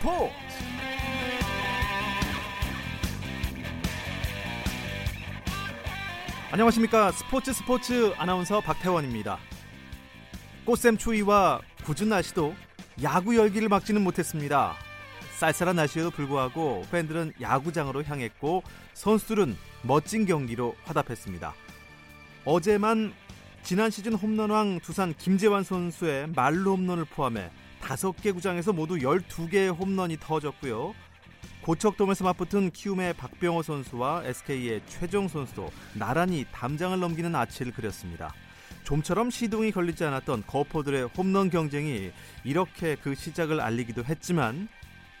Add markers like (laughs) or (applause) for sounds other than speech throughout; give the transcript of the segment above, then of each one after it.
스포츠. 안녕하십니까. 스포츠 스포츠 아나운서 박태원입니다. 꽃샘 추위와 굳은 날씨도 야구 열기를 막지는 못했습니다. 쌀쌀한 날씨에도 불구하고 팬들은 야구장으로 향했고 선수들은 멋진 경기로 화답했습니다. 어제만 지난 시즌 홈런왕 두산 김재환 선수의 말로 홈런을 포함해 5개 구장에서 모두 12개의 홈런이 터졌고요. 고척돔에서 맞붙은 키움의 박병호 선수와 SK의 최종 선수도 나란히 담장을 넘기는 아치를 그렸습니다. 좀처럼 시동이 걸리지 않았던 거포들의 홈런 경쟁이 이렇게 그 시작을 알리기도 했지만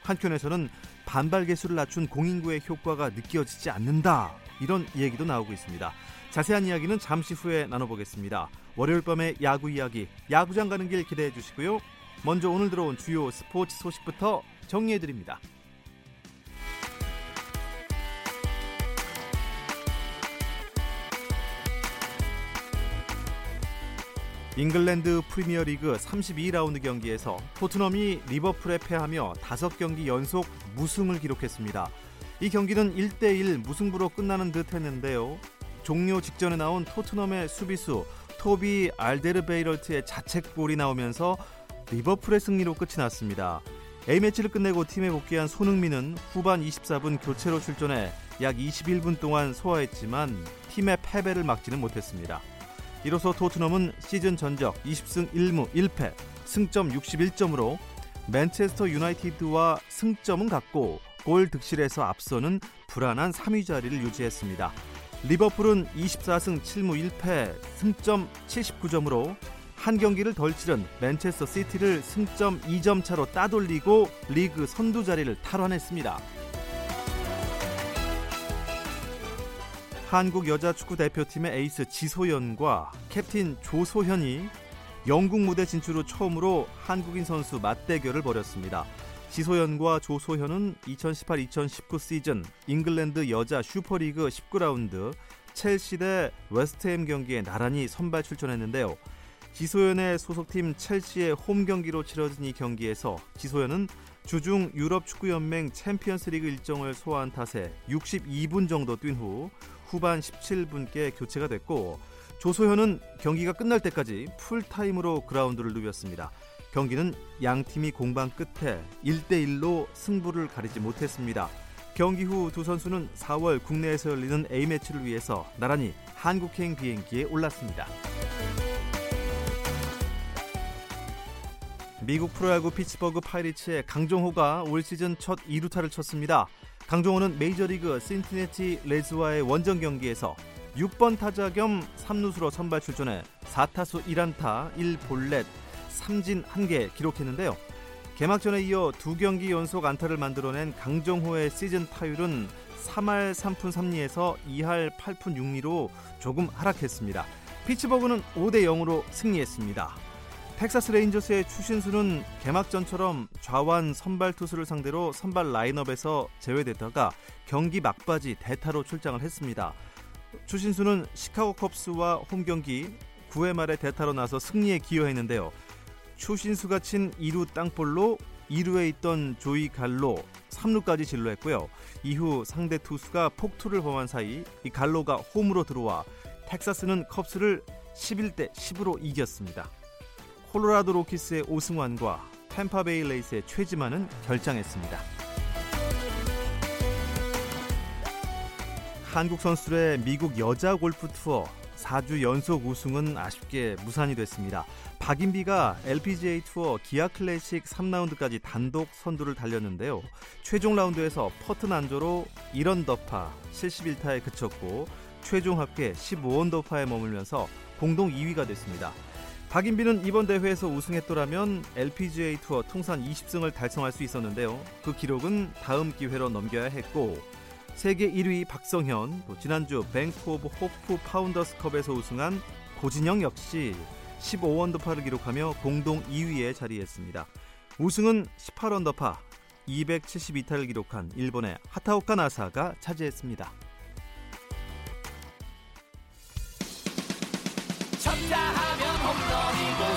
한편에서는 반발 개수를 낮춘 공인구의 효과가 느껴지지 않는다. 이런 얘기도 나오고 있습니다. 자세한 이야기는 잠시 후에 나눠보겠습니다. 월요일 밤의 야구 이야기, 야구장 가는 길 기대해 주시고요. 먼저 오늘 들어온 주요 스포츠 소식부터 정리해 드립니다. 잉글랜드 프리미어리그 32라운드 경기에서 토트넘이 리버풀에 패하며 5경기 연속 무승을 기록했습니다. 이 경기는 1대1 무승부로 끝나는 듯 했는데요. 종료 직전에 나온 토트넘의 수비수 토비 알데르베이럴트의 자책골이 나오면서 리버풀의 승리로 끝이 났습니다. A매치를 끝내고 팀에 복귀한 손흥민은 후반 24분 교체로 출전해 약 21분 동안 소화했지만 팀의 패배를 막지는 못했습니다. 이로써 토트넘은 시즌 전적 20승 1무 1패, 승점 61점으로 맨체스터 유나이티드와 승점은 같고 골 득실에서 앞서는 불안한 3위 자리를 유지했습니다. 리버풀은 24승 7무 1패, 승점 79점으로 한 경기를 덜 치른 맨체스터 시티를 승점 2점 차로 따돌리고 리그 선두 자리를 탈환했습니다. 한국 여자 축구 대표팀의 에이스 지소연과 캡틴 조소현이 영국 무대 진출 후 처음으로 한국인 선수 맞대결을 벌였습니다. 지소연과 조소현은 2018-2019 시즌 잉글랜드 여자 슈퍼리그 19라운드 첼시 대 웨스트햄 경기에 나란히 선발 출전했는데요. 지소연의 소속팀 첼시의 홈 경기로 치러진 이 경기에서 지소연은 주중 유럽 축구 연맹 챔피언스 리그 일정을 소화한 탓에 62분 정도 뛴 후 후반 17분께 교체가 됐고 조소현은 경기가 끝날 때까지 풀타임으로 그라운드를 누볐습니다. 경기는 양 팀이 공방 끝에 1대 1로 승부를 가리지 못했습니다. 경기 후 두 선수는 4월 국내에서 열리는 A매치를 위해서 나란히 한국행 비행기에 올랐습니다. 미국 프로야구 피츠버그 파이리츠의 강정호가 올 시즌 첫 2루타를 쳤습니다. 강정호는 메이저리그 신티네티 레즈와의 원정 경기에서 6번 타자 겸 3루수로 선발 출전해 4타수 1안타 1볼넷 3진 1개 기록했는데요. 개막전에 이어 두 경기 연속 안타를 만들어낸 강정호의 시즌 타율은 3할 3푼 3리에서 2할 8푼 6리로 조금 하락했습니다. 피츠버그는 5대 0으로 승리했습니다. 텍사스 레인저스의 추신수는 개막전처럼 좌완 선발 투수를 상대로 선발 라인업에서 제외됐다가 경기 막바지 대타로 출장을 했습니다. 추신수는 시카고 컵스와 홈 경기 9회 말에 대타로 나서 승리에 기여했는데요. 추신수가 친 2루 땅볼로 2루에 있던 조이 갈로 3루까지 진루했고요. 이후 상대 투수가 폭투를 범한 사이 이 갈로가 홈으로 들어와 텍사스는 컵스를 11대 10으로 이겼습니다. 콜로라도 로키스의 오승환과 템파베이 레이스의 최지만은 결장했습니다. 한국 선수들의 미국 여자 골프 투어 4주 연속 우승은 아쉽게 무산이 됐습니다. 박인비가 LPGA 투어 기아 클래식 3라운드까지 단독 선두를 달렸는데요. 최종 라운드에서 퍼트 난조로 1언 더파 71타에 그쳤고 최종 합계 15언 더파에 머물면서 공동 2위가 됐습니다. 박인비는 이번 대회에서 우승했더라면 LPGA 투어 통산 20승을 달성할 수 있었는데요. 그 기록은 다음 기회로 넘겨야 했고 세계 1위 박성현, 또 지난주 뱅크 오브 호프 파운더스컵에서 우승한 고진영 역시 15언더파를 기록하며 공동 2위에 자리했습니다. 우승은 18언더파 272타를 기록한 일본의 하타오카 나사가 차지했습니다.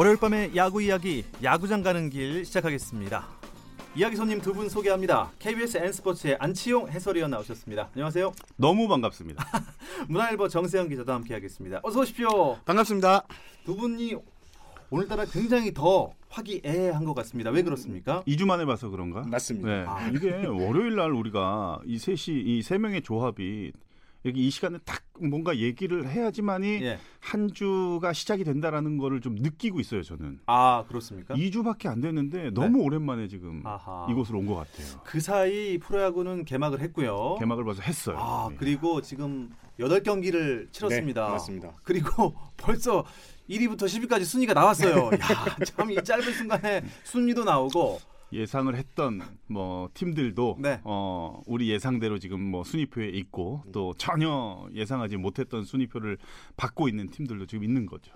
월요일 밤의 야구 이야기 야구장 가는 길 시작하겠습니다. 이야기 손님 두 분 소개합니다. KBS N스포츠의 안치용 해설위원 나오셨습니다. 안녕하세요. 너무 반갑습니다. (laughs) 문화일보 정세영 기자도 함께하겠습니다. 어서 오십시오. 반갑습니다. 두 분이 오늘따라 굉장히 더 화기애애한 것 같습니다. 왜 그렇습니까? 2주 만에 봐서 그런가? 맞습니다. 네. 아. 이게 월요일 날 우리가 이 셋이 이 세 명의 조합이 여기 이 시간에 딱 뭔가 얘기를 해야지만이 예. 한 주가 시작이 된다라는 거를 좀 느끼고 있어요, 저는. 아 그렇습니까? 2주밖에 안 됐는데 너무 오랜만에 지금 아하. 이곳으로 온 것 같아요. 그 사이 프로야구는 개막을 했고요. 개막을 봐서 했어요. 아 네. 그리고 지금 여덟 경기를 치렀습니다. 네, 맞습니다. 그리고 (laughs) 벌써 1위부터 10위까지 순위가 나왔어요. (laughs) 야, 참 이 짧은 순간에 순위도 나오고 예상을 했던 뭐 팀들도 네. 어 우리 예상대로 지금 뭐 순위표에 있고 또 전혀 예상하지 못했던 순위표를 받고 있는 팀들도 지금 있는 거죠.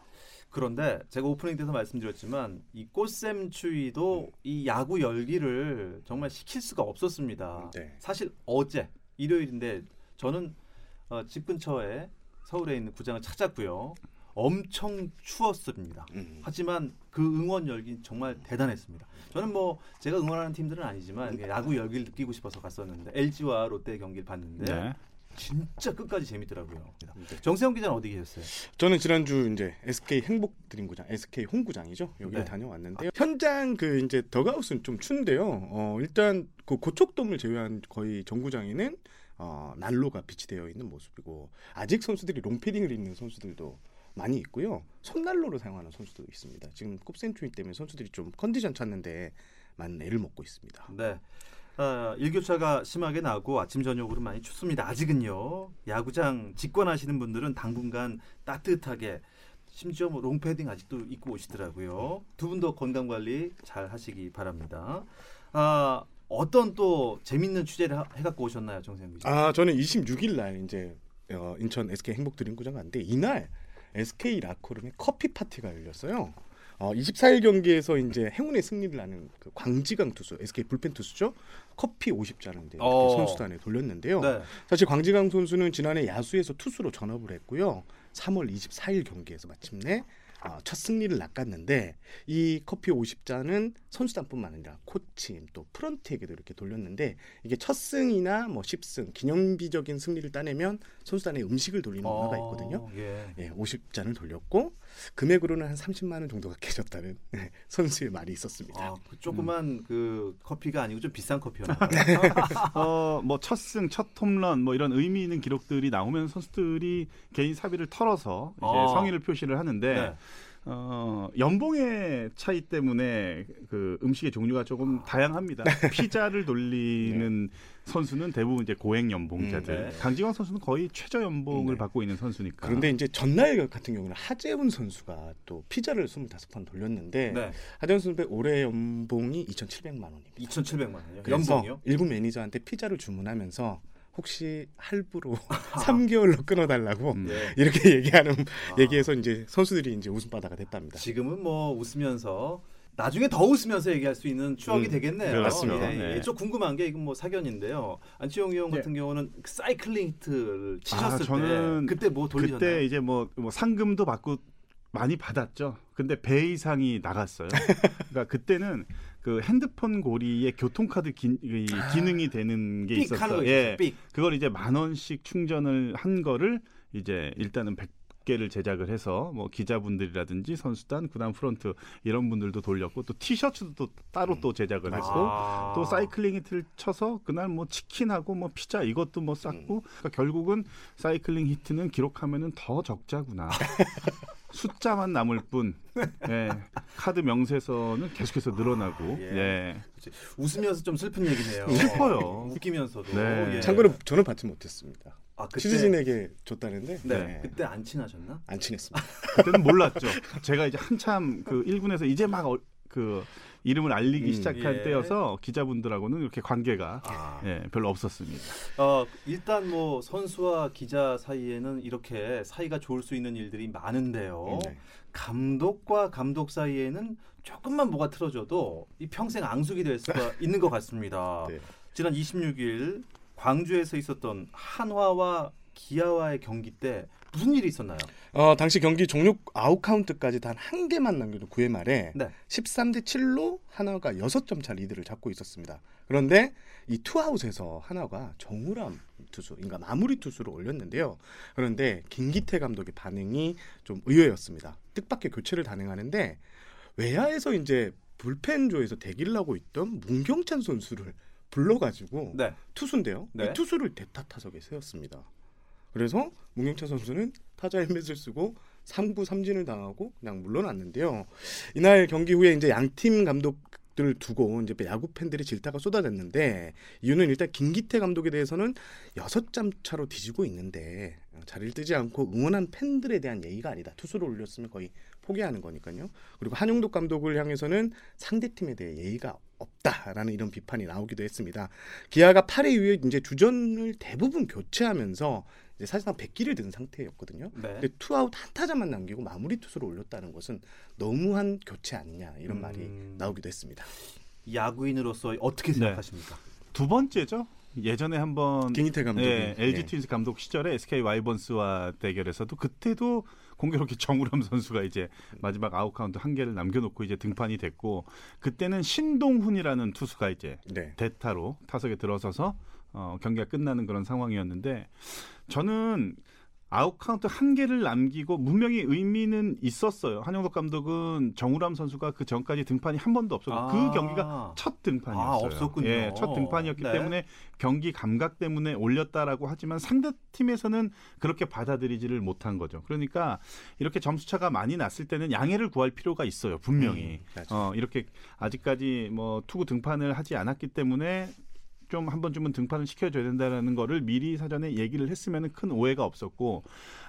그런데 제가 오프닝 때서 말씀드렸지만 이 꽃샘 추위도 이 야구 열기를 정말 식힐 수가 없었습니다. 네. 사실 어제 일요일인데 저는 어, 집 근처에 서울에 있는 구장을 찾았고요. 엄청 추웠습니다. 음. 하지만 그 응원 열기 정말 대단했습니다. 저는 뭐 제가 응원하는 팀들은 아니지만 야구 열기를 느끼고 싶어서 갔었는데 LG와 롯데 경기를 봤는데 네. 진짜 끝까지 재밌더라고요. 네. 정세영 기자는 어디 계셨어요? 저는 지난주 이제 SK 행복 드림구장, SK 홈구장이죠. 여기 네. 를 다녀왔는데요. 현장 그 이제 더가웃은 좀 추운데요. 어, 일단 그 고척돔을 제외한 거의 전구장에는 어, 난로가 비치되어 있는 모습이고 아직 선수들이 롱패딩을 입는 선수들도 많이 있고요. 손난로를 사용하는 선수도 있습니다. 지금 꼽센트리 때문에 선수들이 좀 컨디션 찾는데 많은 애를 먹고 있습니다. 네. 어, 일교차가 심하게 나고 아침 저녁으로 많이 춥습니다. 아직은요. 야구장 직관하시는 분들은 당분간 따뜻하게 심지어 뭐 롱패딩 아직도 입고 오시더라고요. 두 분도 건강 관리 잘 하시기 바랍니다. 아, 어떤 또 재밌는 취재를 하- 해갖고 오셨나요, 정세영 기자? 아 저는 26일 날 이제 어, 인천 SK 행복드림구장 갔는데 이날 SK 라코룸에 커피 파티가 열렸어요. 어, 24일 경기에서 이제 행운의 승리를 하는 그 광지강 투수 SK 불펜 투수죠. 커피 50잔을 이제 이렇게 어. 선수단에 돌렸는데요. 네. 사실 광지강 선수는 지난해 야수에서 투수로 전업을 했고요. 3월 24일 경기에서 마침내 어, 첫 승리를 낚았는데 이 커피 50잔은 선수단뿐만 아니라 코치인 또 프런트에게도 이렇게 돌렸는데 이게 첫 승이나 뭐 10승 기념비적인 승리를 따내면 선수단에 음식을 돌리는 문화가 있거든요. 예. 예, 50잔을 돌렸고 금액으로는 한 30만 원 정도가 깨졌다는 네, 선수의 말이 있었습니다. 아, 그 조그만 그 커피가 아니고 좀 비싼 커피였나요? (laughs) 어, 뭐 첫승, 첫 홈런 뭐 이런 의미 있는 기록들이 나오면 선수들이 개인 사비를 털어서 이제 어. 성의를 표시를 하는데 네. 어, 연봉의 차이 때문에 그 음식의 종류가 조금 다양합니다. (laughs) 피자를 돌리는 선수는 대부분 이제 고액 연봉자들. 음, 네. 강지광 선수는 거의 최저 연봉을 네. 받고 있는 선수니까. 그런데 이제 전날 같은 경우는 하재훈 선수가 또 피자를 25번 돌렸는데 네. 하재훈 선수의 올해 연봉이 2,700만 원입니다. 2,700만 원이요. 그래서 연봉이요? 일부 매니저한테 피자를 주문하면서 혹시 할부로 (laughs) 3개월로 끊어달라고 음. 예. 이렇게 얘기하는 아. 얘기해서 이제 선수들이 이제 웃음바다가 됐답니다. 지금은 뭐 웃으면서 나중에 더 웃으면서 얘기할 수 있는 추억이 음, 되겠네요. 맞습니다. 예, 네. 좀 궁금한 게 이건 뭐 사견인데요. 안치홍 의원 네. 같은 경우는 그 사이클링 히트를 치셨을 아, 저는 때 그때 뭐 돌리셨나요? 그때 이제 뭐, 뭐 상금도 받고 많이 받았죠. 근데 배 이상이 나갔어요. (laughs) 그러니까 그때는 그 핸드폰 고리에 교통카드 기, 이 기능이 되는 게 있었어요. 거 예. 삑. 그걸 이제 만 원씩 충전을 한 거를 이제 일단은 100개를 제작을 해서 뭐 기자분들이라든지 선수단, 구단 프런트 이런 분들도 돌렸고 또 티셔츠도 또 따로 또 제작을. 했고 아. 또 사이클링 히트를 쳐서 그날 뭐 치킨하고 뭐 피자 이것도 뭐 쌌고 그러니까 결국은 사이클링 히트는 기록하면은 더 적자구나. (laughs) 숫자만 남을 뿐. 예. 카드 명세서는 계속해서 늘어나고. 예. 예. 웃으면서 좀 슬픈 얘기네요. 슬퍼요. 웃기면서도. 네. 예. 참고로 저는 받지 못했습니다. 아, 아, 그때- 시즈진에게 줬다는데 네. 네. 그때 안 친하셨나? 안 친했습니다. (laughs) 그때는 몰랐죠. (laughs) 제가 이제 한참 그 1군에서 이제 막그 이름을 알리기 음, 시작할 예. 때여서 기자분들하고는 이렇게 관계가 아. 예, 별로 없었습니다. 어, 일단 뭐 선수와 기자 사이에는 이렇게 사이가 좋을 수 있는 일들이 많은데요. 네. 감독과 감독 사이에는 조금만 뭐가 틀어져도 이 평생 앙숙이 될 수가 있는 것 같습니다. 네. 지난 26일 광주에서 있었던 한화와 기아와의 경기 때 무슨 일이 있었나요? 어, 당시 경기 종료 아웃 카운트까지 단 한 개만 남겨둔 9회 말에 네. 13대 7로 한화가 6점 차 리드를 잡고 있었습니다. 그런데 이 투아웃에서 한화가 정우람 투수, 그러니까 마무리 투수로 올렸는데요. 그런데 김기태 감독의 반응이 좀 의외였습니다. 뜻밖의 교체를 단행하는데 외야에서 이제 불펜조에서 대기를 하고 있던 문경찬 선수를 불러가지고 네. 투수인데요. 네. 이 투수를 대타 타석에 세웠습니다. 그래서 문경찬 선수는 타자 헬멧을 쓰고 3구 삼진을 당하고 그냥 물러났는데요. 이날 경기 후에 이제 양팀 감독들을 두고 이제 야구 팬들의 질타가 쏟아졌는데 이유는 일단 김기태 감독에 대해서는 6점 차로 뒤지고 있는데 어, 자리를 뜨지 않고 응원한 팬들에 대한 예의가 아니다. 투수를 올렸으면 거의 포기하는 거니까요. 그리고 한용덕 감독을 향해서는 상대 팀에 대해 예의가 없다라는 이런 비판이 나오기도 했습니다. 기아가 8회 이후에 이제 주전을 대부분 교체하면서 이제 사실상 백기를 든 상태였거든요. 네. 근데 투아웃 한 타자만 남기고 마무리 투수를 올렸다는 것은 너무한 교체 아니냐 이런 음. 말이 나오기도 했습니다. 야구인으로서 어떻게 네. 생각하십니까? 두 번째죠. 예전에 한번 김기태 감독이 예, LG 예. 트윈스 감독 시절에 SK 와이번스와 대결에서도 그때도 공교롭게 정우람 선수가 이제 마지막 아웃 카운트 한 개를 남겨놓고 이제 등판이 됐고 그때는 신동훈이라는 투수가 이제 네. 대타로 타석에 들어서서 어, 경기가 끝나는 그런 상황이었는데 저는 아웃 카운트 한 개를 남기고 분명히 의미는 있었어요. 한용덕 감독은 정우람 선수가 그 전까지 등판이 한 번도 없었고 아. 그 경기가 첫 등판이었어요. 아, 없었군요. 예, 첫 등판이었기 네. 때문에 경기 감각 때문에 올렸다라고 하지만 상대 팀에서는 그렇게 받아들이지를 못한 거죠. 그러니까 이렇게 점수 차가 많이 났을 때는 양해를 구할 필요가 있어요. 분명히. 음. 어, 이렇게 아직까지 뭐 투구 등판을 하지 않았기 때문에 좀 한 번쯤은 등판을 시켜줘야 된다라는 거를 미리 사전에 얘기를 했으면 큰 오해가 없었고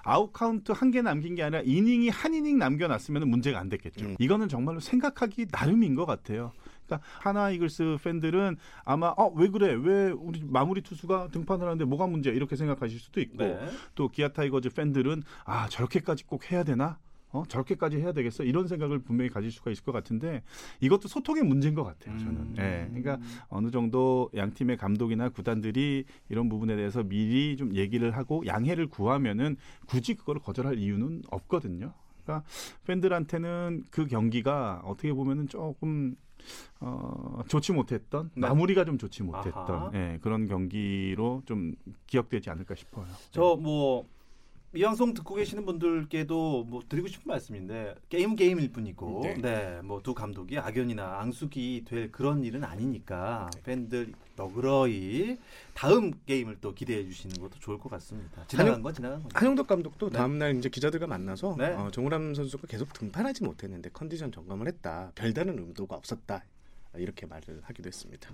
아웃 카운트 한 개 남긴 게 아니라 이닝이 한 이닝 남겨놨으면 문제가 안 됐겠죠. 음. 이거는 정말로 생각하기 나름인 것 같아요. 그러니까 한화 이글스 팬들은 아마 어 왜 그래 왜 우리 마무리 투수가 등판을 하는데 뭐가 문제야 이렇게 생각하실 수도 있고 네. 또 기아 타이거즈 팬들은 아 저렇게까지 꼭 해야 되나? 어 저렇게까지 해야 되겠어? 이런 생각을 분명히 가질 수가 있을 것 같은데 이것도 소통의 문제인 것 같아요. 저는. 음. 예. 그러니까 어느 정도 양 팀의 감독이나 구단들이 이런 부분에 대해서 미리 좀 얘기를 하고 양해를 구하면은 굳이 그걸 거절할 이유는 없거든요. 그러니까 팬들한테는 그 경기가 어떻게 보면은 조금 어, 좋지 못했던 네. 마무리가 좀 좋지. 못했던 예, 그런 경기로 좀 기억되지 않을까 싶어요. 저뭐 이 방송 듣고 계시는 분들께도 뭐 드리고 싶은 말씀인데 게임 게임일 뿐이고 네. 네 뭐 두 감독이 악연이나 앙숙이 될 그런 일은 아니니까 네. 팬들 너그러이 다음 게임을 또 기대해 주시는 것도 좋을 것 같습니다. 지나간 건 지나간 거죠. 한용덕 감독도 네. 다음 날 이제 기자들과 만나서 네. 어, 정우람 선수가 계속 등판하지 못했는데 컨디션 점검을 했다. 별다른 의도가 없었다. 이렇게 말을 하기도 했습니다.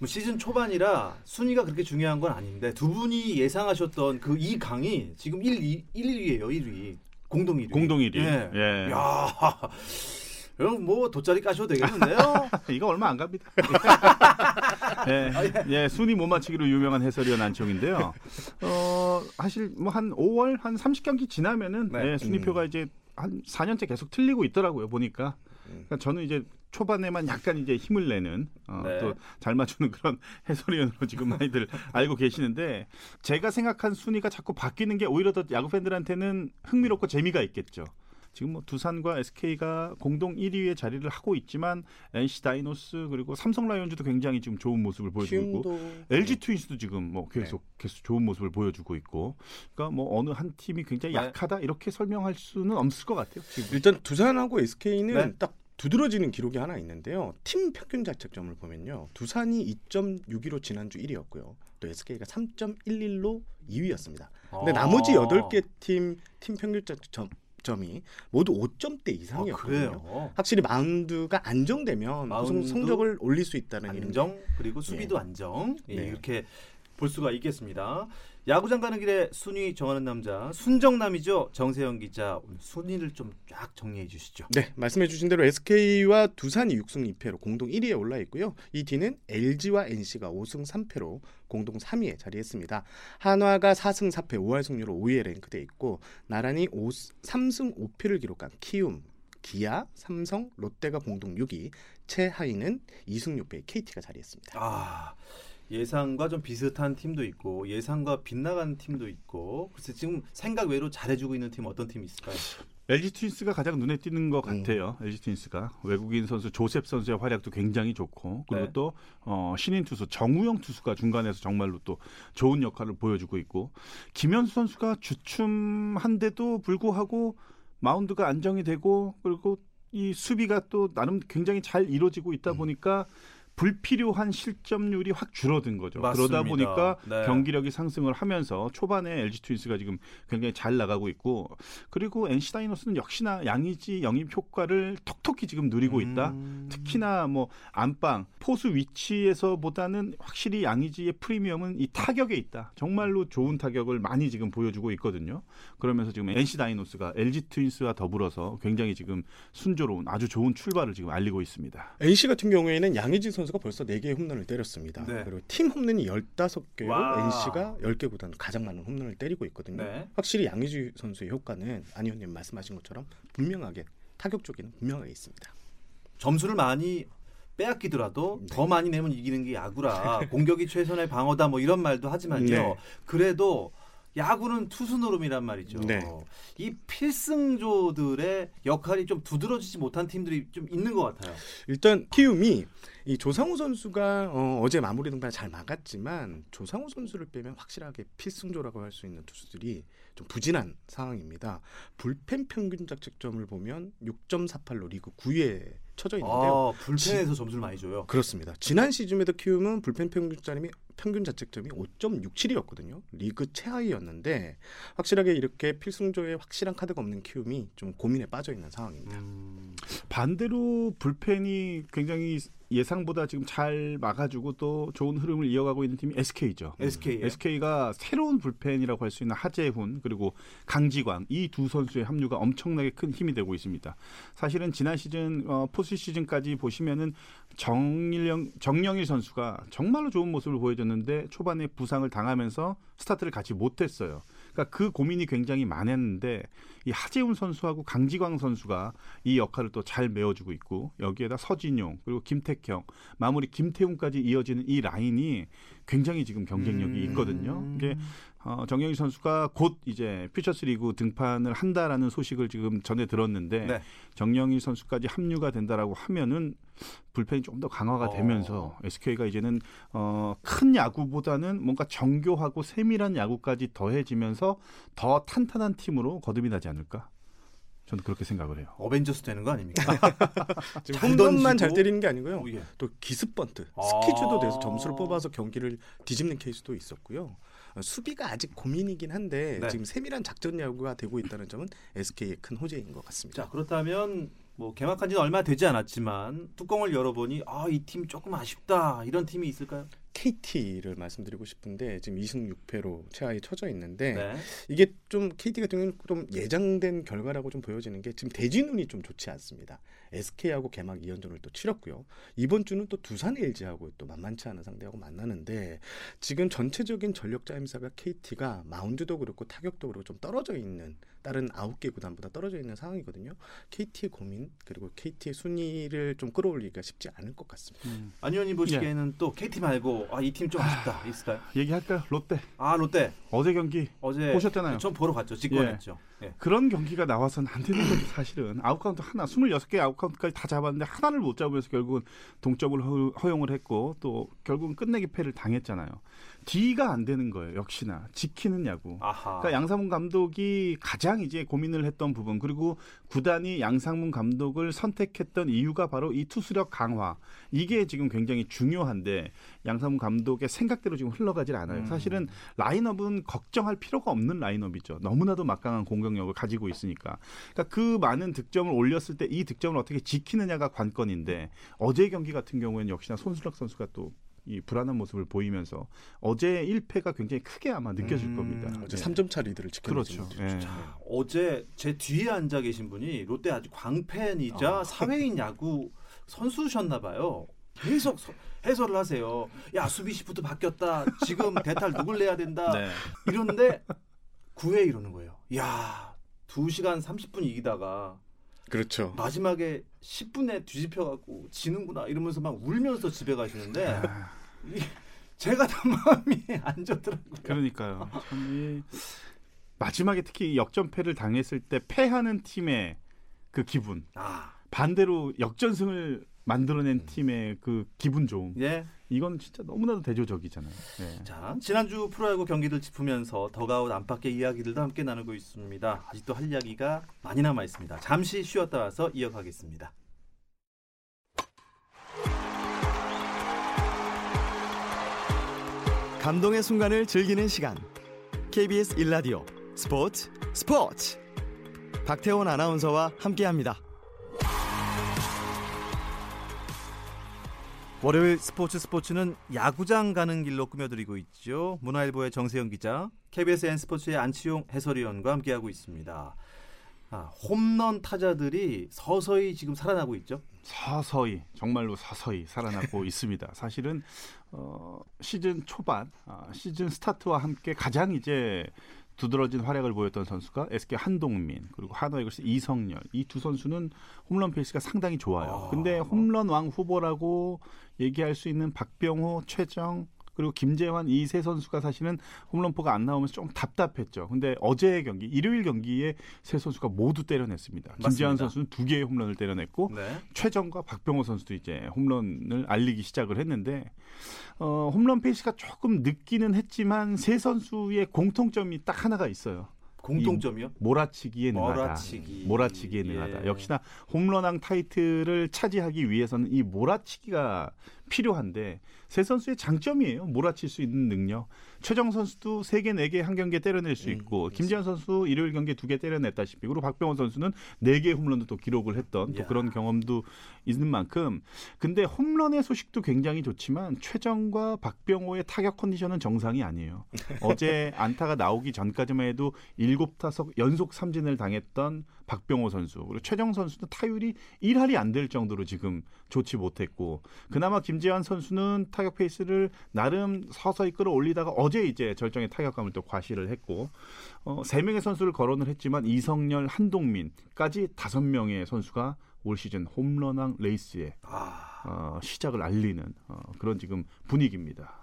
뭐 시즌 초반이라 순위가 그렇게 중요한 건 아닌데 두 분이 예상하셨던 그 이 강이 지금 1, 2, 1, 1위예요. 1위. 공동 1위. 공동 1위. 예. 예. 야. (laughs) 그럼 뭐 돗자리 까셔도 되겠는데요? (laughs) 이거 얼마 안 갑니다. (laughs) 예, 예, 순위 못 맞추기로 유명한 해설위원 안총인데요. 어, 사실 뭐 한 5월 한 30경기 지나면은 네. 예, 순위표가 이제 한 4년째 계속 틀리고 있더라고요. 보니까. 그러니까 저는 이제 초반에만 약간 이제 힘을 내는 어, 네. 또잘 맞추는 그런 (laughs) 해설위원으로 지금 많이들 (laughs) 알고 계시는데 제가 생각한 순위가 자꾸 바뀌는 게 오히려 더 야구 팬들한테는 흥미롭고 재미가 있겠죠. 지금 뭐 두산과 SK가 공동 1위의 자리를 하고 있지만 NC 다이노스 그리고 삼성 라이온즈도 굉장히 지금 좋은 모습을 보여주고 있고 LG 트윈스도 지금 뭐 계속 네. 계속 좋은 모습을 보여주고 있고 그러니까 뭐 어느 한 팀이 굉장히 네. 약하다 이렇게 설명할 수는 없을 것 같아요. 지금. 일단 두산하고 SK는 네. 딱 두드러지는 기록이 하나 있는데요. 팀 평균 자책점을 보면요. 두산이 2.62로 지난주 1위였고요. 또 SK가 3.11로 2위였습니다. 근데 아. 나머지 8개 팀 팀 평균 자책점 점이 모두 5점대 아, 이상이었거든요. 그래요. 확실히 마운드가 안정되면 마운드, 성적을 올릴 수 있다는 안정 그리고 수비도 안정 예, 네. 이렇게 볼 수가 있겠습니다. 야구장 가는 길에 순위 정하는 남자 순정남이죠 정세영 기자 오늘 순위를 좀 쫙 정리해 주시죠. 네, 말씀해 주신 대로 SK와 두산이 6승 2패로 공동 1위에 올라 있고요. 이 뒤를 LG와 NC가 5승 3패로 공동 3위에 자리했습니다. 한화가 4승 4패 5할 승률로 5위에 랭크돼 있고 나란히 5, 3승 5패를 기록한 키움, 기아, 삼성, 롯데가 공동 6위, 최하위는 2승 6패의 KT가 자리했습니다. 아 예상과 좀 비슷한 팀도 있고 예상과 빗나간 팀도 있고 그래서 지금 생각 외로 잘해주고 있는 팀 어떤 팀이 있을까요? LG 트윈스가 가장 눈에 띄는 것 음. 같아요. LG 트윈스가 외국인 선수 조셉 선수의 활약도 굉장히 좋고 그리고 네. 또 어, 신인 투수 정우영 투수가 중간에서 정말로 또 좋은 역할을 보여주고 있고 김현수 선수가 주춤한데도 불구하고 마운드가 안정이 되고 그리고 이 수비가 또 나름 굉장히 잘 이루어지고 음. 있다 보니까 불필요한 실점률이 확 줄어든 거죠. 그러다 맞습니다. 보니까 네. 경기력이 상승을 하면서 초반에 LG 트윈스가 지금 굉장히 잘 나가고 있고 그리고 NC 다이노스는 역시나 양의지 영입 효과를 톡톡히 지금 누리고 있다. 음. 특히나 뭐 안방 포수 위치에서보다는 확실히 양의지의 프리미엄은 이 타격에 있다. 정말로 좋은 타격을 많이 지금 보여주고 있거든요. 그러면서 지금 NC 다이노스가 LG 트윈스와 더불어서 굉장히 지금 순조로운 아주 좋은 출발을 지금 알리고 있습니다. NC 같은 경우에는 양의지 선수 가 벌써 4개의 홈런을 때렸습니다. 네. 그리고 팀 홈런이 15개로 와. NC가 10개보다는 가장 많은 홈런을 때리고 있거든요. 네. 확실히 양의지 선수의 효과는 안 의원님 말씀하신 것처럼 분명하게 타격 쪽에는 분명하게 있습니다. 점수를 많이 빼앗기더라도 네. 더 많이 내면 이기는 게 야구라 (laughs) 공격이 최선의 방어다 뭐 이런 말도 하지만요. 네. 그래도 야구는 투수 노름이란 말이죠. 네. 이 필승조들의 역할이 좀 두드러지지 못한 팀들이 좀 있는 것 같아요. 일단 키움이 이 조상우 선수가 어, 제 마무리 등판을 잘 막았지만 조상우 선수를 빼면 확실하게 필승조라고 할 수 있는 투수들이 좀 부진한 상황입니다. 불펜 평균 자책점을 보면 6.48로 리그 9위에 처져 있는데요. 아, 불펜에서 점수를 많이 줘요. 그렇습니다. 지난 시즌에도 키움은 불펜 평균점이 평균 자책점이 5.67이었거든요. 리그 최하위였는데 확실하게 이렇게 필승조에 확실한 카드가 없는 키움이 좀 고민에 빠져 있는 상황입니다. 음, 반대로 불펜이 굉장히 예상보다 지금 잘 막아주고 또 좋은 흐름을 이어가고 있는 팀이 SK죠. SK 예요? SK가 새로운 불펜이라고 할 수 있는 하재훈 그리고 강지광 이 두 선수의 합류가 엄청나게 큰 힘이 되고 있습니다. 사실은 지난 시즌 어, 포스 시즌까지 보시면은 정일영 정영일 선수가 정말로 좋은 모습을 보여줬는데 초반에 부상을 당하면서 스타트를 같이 못했어요. 그러니까 그 고민이 굉장히 많았는데 이 하재훈 선수하고 강지광 선수가 이 역할을 또 잘 메워주고 있고 여기에다 서진용 그리고 김택형 마무리 김태훈까지 이어지는 이 라인이 굉장히 지금 경쟁력이 음. 있거든요. 이게 어, 정영희 선수가 곧 이제 퓨처스리그 등판을 한다라는 소식을 지금 전해 들었는데 네. 정영희 선수까지 합류가 된다라고 하면은 불펜이 좀 더 강화가 어. 되면서 SK가 이제는 어, 큰 야구보다는 뭔가 정교하고 세밀한 야구까지 더해지면서 더 탄탄한 팀으로 거듭이 나지 않을까? 저는 그렇게 생각을 해요. 어벤져스 되는 거 아닙니까? (laughs) 지금 잘 홈런만 잘. 때리는 게 아니고요. 어, 예. 또 기습 번트, 아. 스키즈도 돼서 점수를 뽑아서 경기를 뒤집는 케이스도 있었고요. 어, 수비가 아직 고민이긴 한데 네. 지금 세밀한 작전 야구가 되고 있다는 점은 SK의 큰 호재인 것 같습니다. 자 그렇다면 뭐 개막한 지는 얼마 되지 않았지만 뚜껑을 열어보니 아 이 팀 조금 아쉽다 이런 팀이 있을까요? KT를 말씀드리고 싶은데 지금 2승 6패로 최하에 처져 있는데 네. 이게 좀 KT 같은 경우는 좀 예정된 결과라고 좀 보여지는 게 지금 대진운이 좀 좋지 않습니다. SK하고 개막 2연전을 또 치렀고요. 이번 주는 또 두산 LG하고 또 만만치 않은 상대하고 만나는데 지금 전체적인 전력 짜임새가 KT가 마운드도 그렇고 타격도 그렇고 좀 떨어져 있는 다른 아홉 개 구단보다 떨어져 있는 상황이거든요. KT의 고민 그리고 KT의 순위를 좀 끌어올리기가 쉽지 않을 것 같습니다. 안 위원님 보시기에는 또 KT 말고 아 이 팀 좀 아쉽다 있을까요? 얘기할까요? 롯데 아 롯데 어제 경기 어제 보셨잖아요. 전 보러 갔죠. 직관했죠. 예. 그런 경기가 나와서는 안 되는 거죠 사실은 아웃카운트 하나 26개 아웃카운트까지 다 잡았는데 하나를 못 잡으면서 결국은 동점을 허- 허용을 했고 또 결국은 끝내기 패를 당했잖아요 D가 안 되는 거예요 역시나 지키는 야구 아하. 그러니까 양상문 감독이 가장 이제 고민을 했던 부분 그리고 구단이 양상문 감독을 선택했던 이유가 바로 이 투수력 강화 이게 지금 굉장히 중요한데 양상문 감독의 생각대로 지금 흘러가질 않아요. 음. 사실은 라인업은 걱정할 필요가 없는 라인업이죠. 너무나도 막강한 공격 력을 가지고 있으니까. 그러니까 그 많은 득점을 올렸을 때 이 득점을 어떻게 지키느냐가 관건인데 어제 경기 같은 경우에는 역시나 손수락 선수가 또이 불안한 모습을 보이면서 어제 1패가 굉장히 크게 아마 느껴질 음, 겁니다. 어제 네. 3점 차 리드를 지켜내신 그렇죠. 분들이죠. 예. 자, 어제 제 뒤에 앉아 계신 분이 롯데 아주 광팬이자 아. 사회인 야구 선수셨나 봐요. 계속 서- 해설을 하세요. 야 수비 시프트 바뀌었다. 지금 대탈 누굴 내야 된다. 네. 이런데 9회 이러는 거예요. 야 2시간 30분 이기다가 그렇죠. 마지막에 10분에 뒤집혀 갖고 지는구나 이러면서 막 울면서 집에 가시는데 아, 이- 제가 다 마음이 안 좋더라고요. 그러니까요. 참 이, 마지막에 특히 역전패를 당했을 때 패하는 팀의 그 기분, 아, 반대로 역전승을 만들어낸 팀의 그 기분 좋음, 예. 이건 진짜 너무나도 대조적이잖아요. 네. 자, 지난주 프로야구 경기를 짚으면서 더가웃 안팎의 이야기들도 함께 나누고 있습니다. 아직도 할 이야기가 많이 남아 있습니다. 잠시 쉬었다 와서 이어가겠습니다. 감동의 순간을 즐기는 시간 KBS 1라디오 스포츠 스포츠 박태원 아나운서와 함께합니다. 월요일 스포츠 스포츠는 야구장 가는 길로 꾸며드리고 있죠. 문화일보의 정세영 기자, KBS N 스포츠의 안치용 해설위원과 함께하고 있습니다. 아, 홈런 타자들이 서서히 지금 살아나고 있죠. 서서히 정말로 서서히 살아나고 (laughs) 있습니다. 사실은 어, 시즌 초반 아, 시즌 스타트와 함께 가장 이제 두드러진 활약을 보였던 선수가 SK 한동민 그리고 한화이글스 이성열 이 두 선수는 홈런 페이스가 상당히 좋아요. 아. 근데 홈런 왕 후보라고 얘기할 수 있는 박병호, 최정 그리고 김재환 이 세 선수가 사실은 홈런포가 안 나오면서 좀 답답했죠. 근데 어제의 경기 일요일 경기에 세 선수가 모두 때려냈습니다. 김재환 맞습니다. 선수는 두 개의 홈런을 때려냈고 네. 최정과 박병호 선수도 이제 홈런을 알리기 시작을 했는데 어, 홈런 페이스가 조금 늦기는 했지만 세 선수의 공통점이 딱 하나가 있어요. 공통점이요? 몰아치기에 능하다. 몰아치기. 몰아치기에 능하다. 예. 역시나 홈런왕 타이틀을 차지하기 위해서는 이 몰아치기가 필요한데 세 선수의 장점이에요. 몰아칠 수 있는 능력. 최정 선수도 세 개, 네 개 한 경기에 때려낼 수 음, 있고. 김재환 선수 일요일 경기에 두 개 때려냈다시피 그리고 박병호 선수는 네 개 홈런도 또 기록을 했던 또 야. 그런 경험도 있는 만큼 근데 홈런의 소식도 굉장히 좋지만 최정과 박병호의 타격 컨디션은 정상이 아니에요. (laughs) 어제 안타가 나오기 전까지만 해도 일곱 타석 연속 삼진을 당했던 박병호 선수 그리고 최정 선수도 타율이 1할이 안 될 정도로 지금 좋지 못했고 그나마 김재환 선수는 타격 페이스를 나름 서서히 끌어올리다가 어제 이제 절정의 타격감을 또 과시를 했고 어, 세 명의 선수를 거론을 했지만 이성열, 한동민까지 다섯 명의 선수가 올 시즌 홈런왕 레이스에 아, 어, 시작을 알리는 어, 그런 지금 분위기입니다.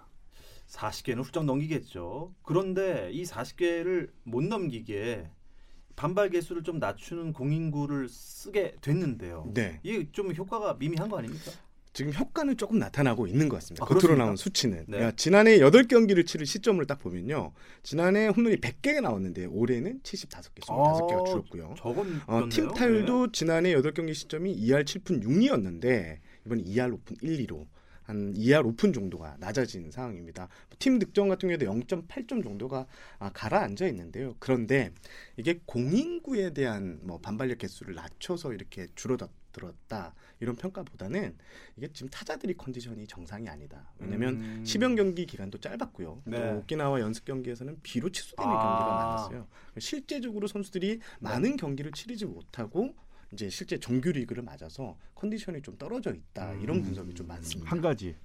40개는 훌쩍 넘기겠죠. 그런데 이 40개를 못 넘기기에 반발 개수를 좀 낮추는 공인구를 쓰게 됐는데요. 네. 이게 좀 효과가 미미한 거 아닙니까? 지금 효과는 조금 나타나고 있는 것 같습니다. 아, 겉으로 그렇습니까? 나온 수치는. 네. 야, 지난해 8경기를 치를 시점을 딱 보면요. 지난해 홈런이 100개가 나왔는데 올해는 75개, 25개가 아, 줄었고요. 저건 어, 팀 타율도 지난해 8경기 시점이 2할 7푼 6리였는데 이번 2할 5푼 1, 2로 한 2할 5푼 정도가 낮아진 상황입니다. 팀 득점 같은 경우에도 0.8점 정도가 아, 가라앉아 있는데요. 그런데 이게 공인구에 대한 뭐 반발력 개수를 낮춰서 이렇게 줄어 들었다 이런 평가보다는 이게 지금 타자들이 컨디션이 정상이 아니다. 왜냐하면 음. 10여 경기 기간도 짧았고요. 네. 또 오키나와 연습 경기에서는 비로 취소되는 아. 네. 경기가 많았어요. 실제적으로 선수들이 많은 경기를 치르지 못하고 이제 실제 정규 리그를 맞아서 컨디션이 좀 떨어져 있다 이런 음. 분석이 좀 많습니다. 한 가지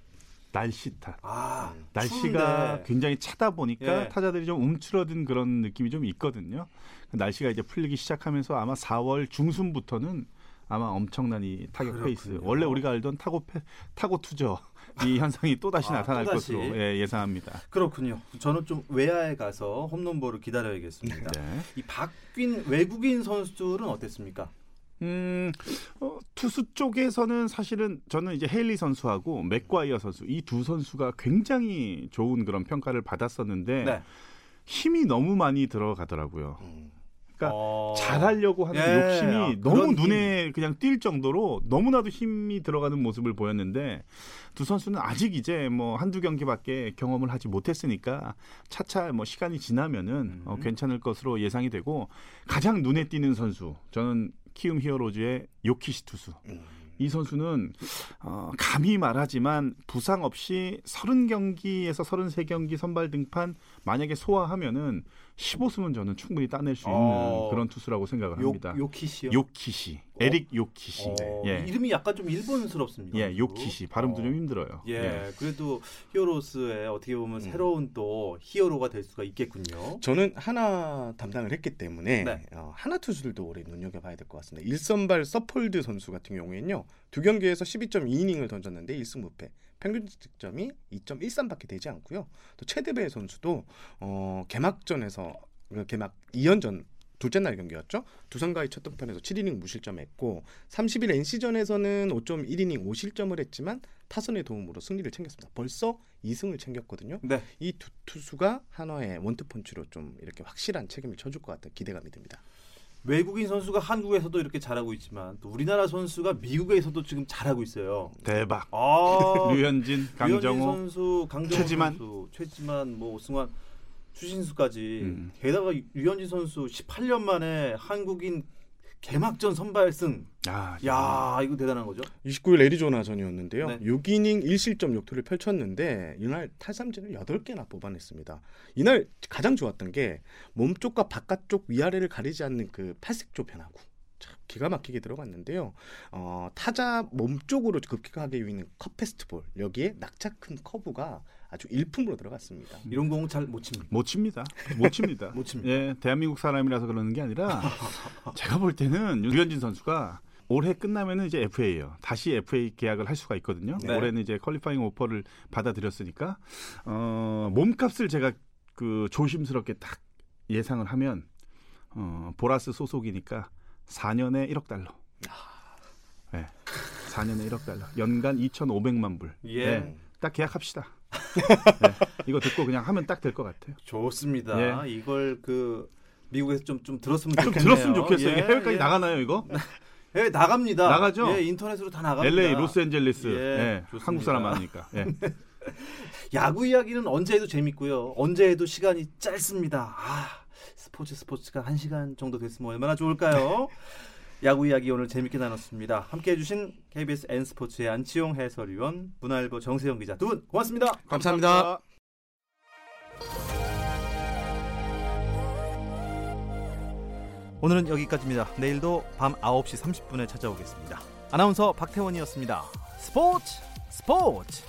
날씨 탓. 아, 음. 날씨가 추운데. 굉장히 차다 보니까 예. 타자들이 좀 움츠러든 그런 느낌이 좀 있거든요. 날씨가 이제 풀리기 시작하면서 아마 4월 중순부터는 아마 엄청난 이 타격 페이스. 그렇군요. 원래 우리가 알던 타고 페, 타고 투저 이 (laughs) 현상이 또 다시 아, 나타날 또다시. 것으로 예, 예상합니다. 그렇군요. 저는 좀 외야에 가서 홈런볼을 기다려야겠습니다. 네. 이 바뀐 외국인 선수들은 어땠습니까? 음, 어, 투수 쪽에서는 사실은 저는 이제 헤일리 선수하고 맥과이어 선수 이 두 선수가 굉장히 좋은 그런 평가를 받았었는데 네. 힘이 너무 많이 들어가더라고요. 음. 그러니까 어, 잘하려고 하는 예, 욕심이 아, 너무 눈에 그냥 띌 정도로 너무나도 힘이 들어가는 모습을 보였는데 두 선수는 아직 이제 뭐 한두 경기밖에 경험을 하지 못했으니까 차차 뭐 시간이 지나면은 어, 음. 괜찮을 것으로 예상이 되고 가장 눈에 띄는 선수 저는 키움 히어로즈의 요키시 투수 음. 이 선수는 어, 감히 말하지만 부상 없이 30경기에서 33경기 선발 등판 만약에 소화하면은 15승은 저는 충분히 따낼 수 있는 어. 그런 투수라고 생각을 요, 합니다. 요키시요. 요키시, 에릭 요키시. 어, 예. 이름이 약간 좀 일본스럽습니다. 예, 요키시 발음도 어. 좀 힘들어요. 예, 그래도 히어로스의 어떻게 보면 음. 새로운 또 히어로가 될 수가 있겠군요. 저는 하나 담당을 했기 때문에 네. 어, 하나 투수들도 올해 눈여겨봐야 될 것 같습니다. 일선발 서폴드 선수 같은 경우에는요. 두 경기에서 12.2이닝을 던졌는데 1승 무패. 평균 득점이 2.13밖에 되지 않고요. 또 최대배 선수도 어, 개막전에서 그 개막 2연전 둘째 날 경기였죠. 두산과의 첫 등판에서 7이닝 무실점했고 30일 NC전에서는 5.1이닝 5실점을 했지만 타선의 도움으로 승리를 챙겼습니다. 벌써 2승을 챙겼거든요. 네. 이 두 투수가 한화의 원투펀치로 좀 이렇게 확실한 책임을 져줄 것 같은 기대감이 듭니다. 외국인 선수가 한국에서도 이렇게 잘하고 있지만 또 우리나라 선수가 미국에서도 지금 잘하고 있어요. 대박. 아, (laughs) 류현진, 류현진 강정호. 선수, 강정호 최지만. 선수, 최지만, 뭐 오승환, 추신수까지. 음. 게다가 류현진 선수 18년 만에 한국인 개막전 선발승. 야, 야, 이거 대단한 거죠. 29일 애리조나전이었는데요. 네. 6이닝 1실점 역투를 펼쳤는데 이날 탈삼진을 8개나 뽑아냈습니다. 이날 가장 좋았던 게 몸쪽과 바깥쪽 위아래를 가리지 않는 그 팔색조 변화구. 참 기가 막히게 들어갔는데요. 어, 타자 몸쪽으로 급격하게 휘는 cut fastball 여기에 낙차 큰 커브가 아주 일품으로 들어갔습니다. 이런 공은 잘못 칩니다. 못 칩니다. 못 칩니다. (laughs) 못 칩니다. 예, 대한민국 사람이라서 그러는 게 아니라 제가 볼 때는 류현진 선수가 올해 끝나면은 이제 FA예요. 다시 FA 계약을 할 수가 있거든요. 네. 올해는 이제 qualifying offer를 받아들였으니까 어, 몸값을 제가 그 조심스럽게 딱 예상을 하면 어, 보라스 소속이니까 4년에 1억 달러. 네. 4년에 1억 달러. 연간 2,500만 불. 예. 네. 딱 계약합시다. 네. 이거 듣고 그냥 하면 딱 될 것 같아요. 좋습니다. 이걸 그 미국에서 좀 좀 들었으면 좀 좋겠네요. 들었으면 좋겠어요. 예, 해외까지 예. 나가나요, 이거? 예, 나갑니다. 나가죠? 예, 인터넷으로 다 나갑니다. LA, 로스앤젤레스. 예, 예. 한국 사람 많으니까. 예. (laughs) 야구 이야기는 언제 해도 재밌고요. 언제 해도 시간이 짧습니다. 아, 스포츠 스포츠가 한 시간 정도 됐으면 얼마나 좋을까요? 야구 이야기 오늘 재밌게 나눴습니다. 함께 해 주신 KBS N스포츠의 안치용 해설위원, 문화일보 정세영 기자 두 분 고맙습니다. 감사합니다. 오늘은 여기까지입니다. 내일도 밤 9시 30분에 찾아오겠습니다. 아나운서 박태원이었습니다. 스포츠 스포츠